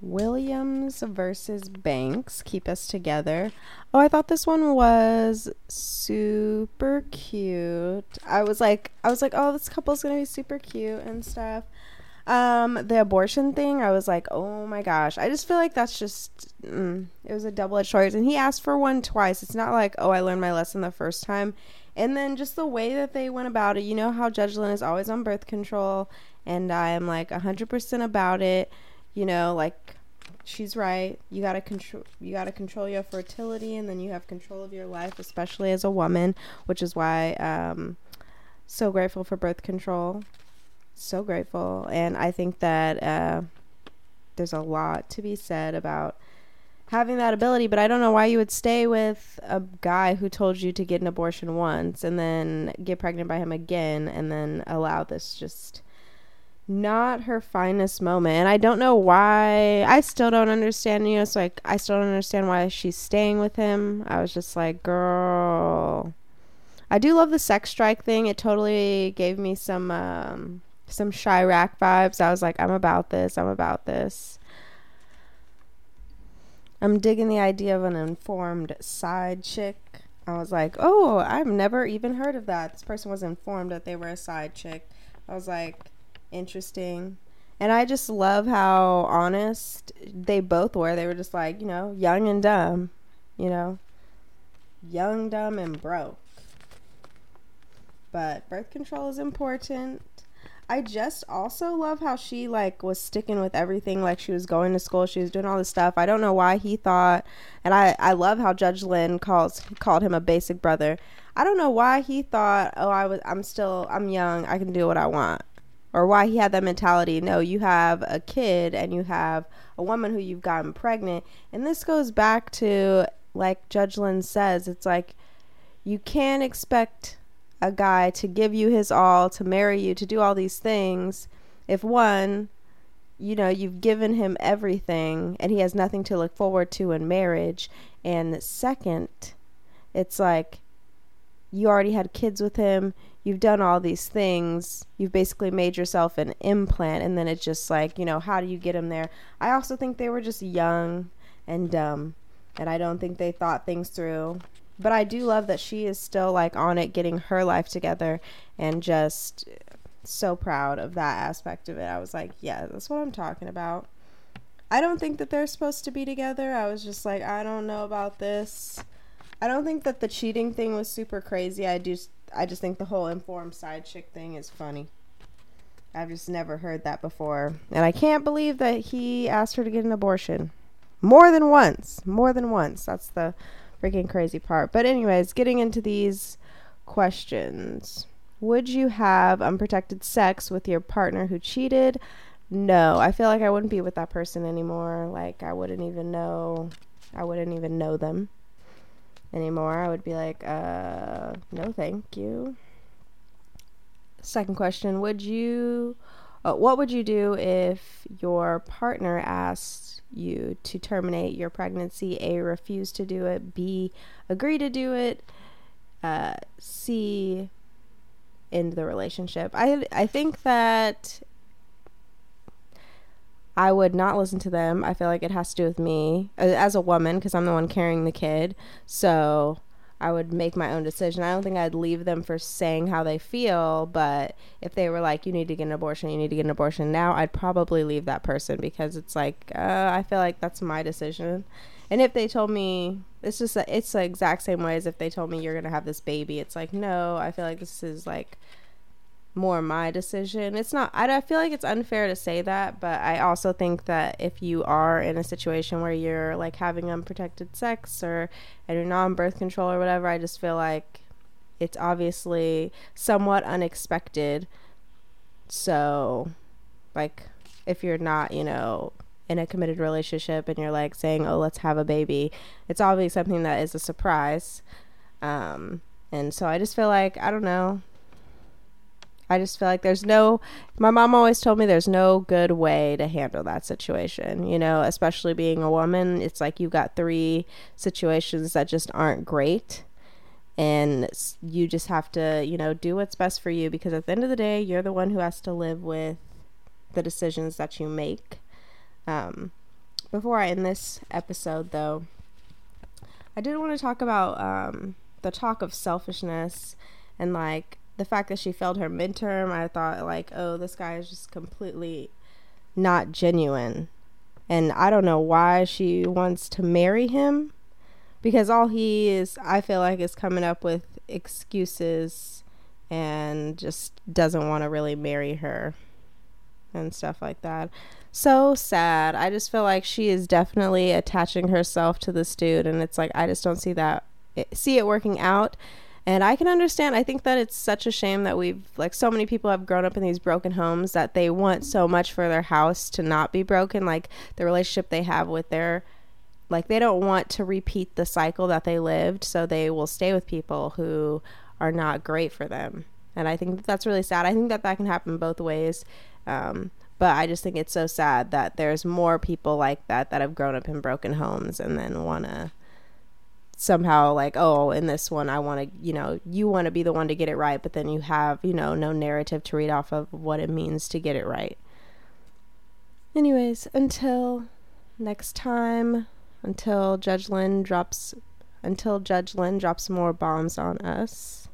Williams versus Banks, Keep Us Together. Oh, I thought this one was super cute. I was like, I was like, oh, this couple's gonna be super cute and stuff. Um, the abortion thing, I was like, oh my gosh. I just feel like that's just, mm, it was a double edged sword. And he asked for one twice. It's not like, oh, I learned my lesson the first time. And then just the way that they went about it, you know how Judge Lynn is always on birth control, and I am like 100% about it. You know, like she's right. You gotta control. You gotta control your fertility, and then you have control of your life, especially as a woman. Which is why, um, so grateful for birth control so grateful. And I think that uh, there's a lot to be said about having that ability, but I don't know why you would stay with a guy who told you to get an abortion once and then get pregnant by him again and then allow this just not her finest moment. And I don't know why. I still don't understand, you know, so like I still don't understand why she's staying with him. I was just like, girl. I do love the sex strike thing. It totally gave me some um some Chiraq vibes. I was like, I'm about this. I'm about this. I'm digging the idea of an informed side chick. I was like, oh, I've never even heard of that. This person was informed that they were a side chick. I was like, interesting. And I just love how honest they both were. They were just like, you know, young and dumb, you know, young, dumb, and broke. But birth control is important. I just also love how she like was sticking with everything like she was going to school she was doing all this stuff I don't know why he thought and I I love how Judge Lynn calls called him a basic brother I don't know why he thought oh I was I'm still I'm young I can do what I want or why he had that mentality. No you have a kid and you have a woman who you've gotten pregnant. And this goes back to like Judge Lynn says it's like you can't expect a guy to give you his all, to marry you, to do all these things, if one, you know, you've given him everything and he has nothing to look forward to in marriage, and second, it's like you already had kids with him, you've done all these things, you've basically made yourself an implant, and then it's just like, you know, how do you get him there? I also think they were just young and dumb, and I don't think they thought things through but I do love that she is still like on it, getting her life together, and just so proud of that aspect of it. I was like, yeah, that's what I'm talking about. I don't think that they're supposed to be together. I was just like, I don't know about this. I don't think that the cheating thing was super crazy. I just I just think the whole informed side chick thing is funny. I've just never heard that before. And I can't believe that he asked her to get an abortion. More than once. More than once. That's the freaking crazy part. But, anyways, getting into these questions. Would you have unprotected sex with your partner who cheated? No, I feel like I wouldn't be with that person anymore. Like, I wouldn't even know. I wouldn't even know them anymore. I would be like, uh, no, thank you. Second question Would you. Uh, what would you do if your partner asked you to terminate your pregnancy. A, refuse to do it. B, agree to do it. Uh, C, end the relationship. I I think that I would not listen to them. I feel like it has to do with me uh, as a woman because I'm the one carrying the kid. So I would make my own decision. I don't think I'd leave them for saying how they feel, but if they were like, you need to get an abortion, you need to get an abortion now, I'd probably leave that person because it's like, uh, I feel like that's my decision. And if they told me, it's just, it's the exact same way as if they told me you're going to have this baby. It's like, no, I feel like this is like more my decision. It's not, I, I feel like it's unfair to say that, but I also think that if you are in a situation where you're like having unprotected sex or and you're not on birth control or whatever, I just feel like it's obviously somewhat unexpected. So, like, if you're not, you know, in a committed relationship and you're like saying, oh, let's have a baby, it's obviously something that is a surprise. Um, and so I just feel like, I don't know, I just feel like there's no, my mom always told me there's no good way to handle that situation, you know, especially being a woman. It's like you've got three situations that just aren't great. And you just have to, you know, do what's best for you because at the end of the day, you're the one who has to live with the decisions that you make. Um, before I end this episode, though, I did want to talk about um, the talk of selfishness and like the fact that she failed her midterm. I thought like, oh, this guy is just completely not genuine, and I don't know why she wants to marry him because all he is, I feel like, is coming up with excuses and just doesn't want to really marry her and stuff like that. So sad. I just feel like she is definitely attaching herself to this dude, and it's like I just don't see that see it working out. And I can understand. I think that it's such a shame that we've like so many people have grown up in these broken homes that they want so much for their house to not be broken, like the relationship they have with their like they don't want to repeat the cycle that they lived, so they will stay with people who are not great for them. And I think that that's really sad. I think that that can happen both ways. Um, but I just think it's so sad that there's more people like that that have grown up in broken homes and then want to somehow like oh in this one i want to you know you want to be the one to get it right but then you have you know no narrative to read off of what it means to get it right. Anyways until next time until judge lynn drops until judge lynn drops more bombs on us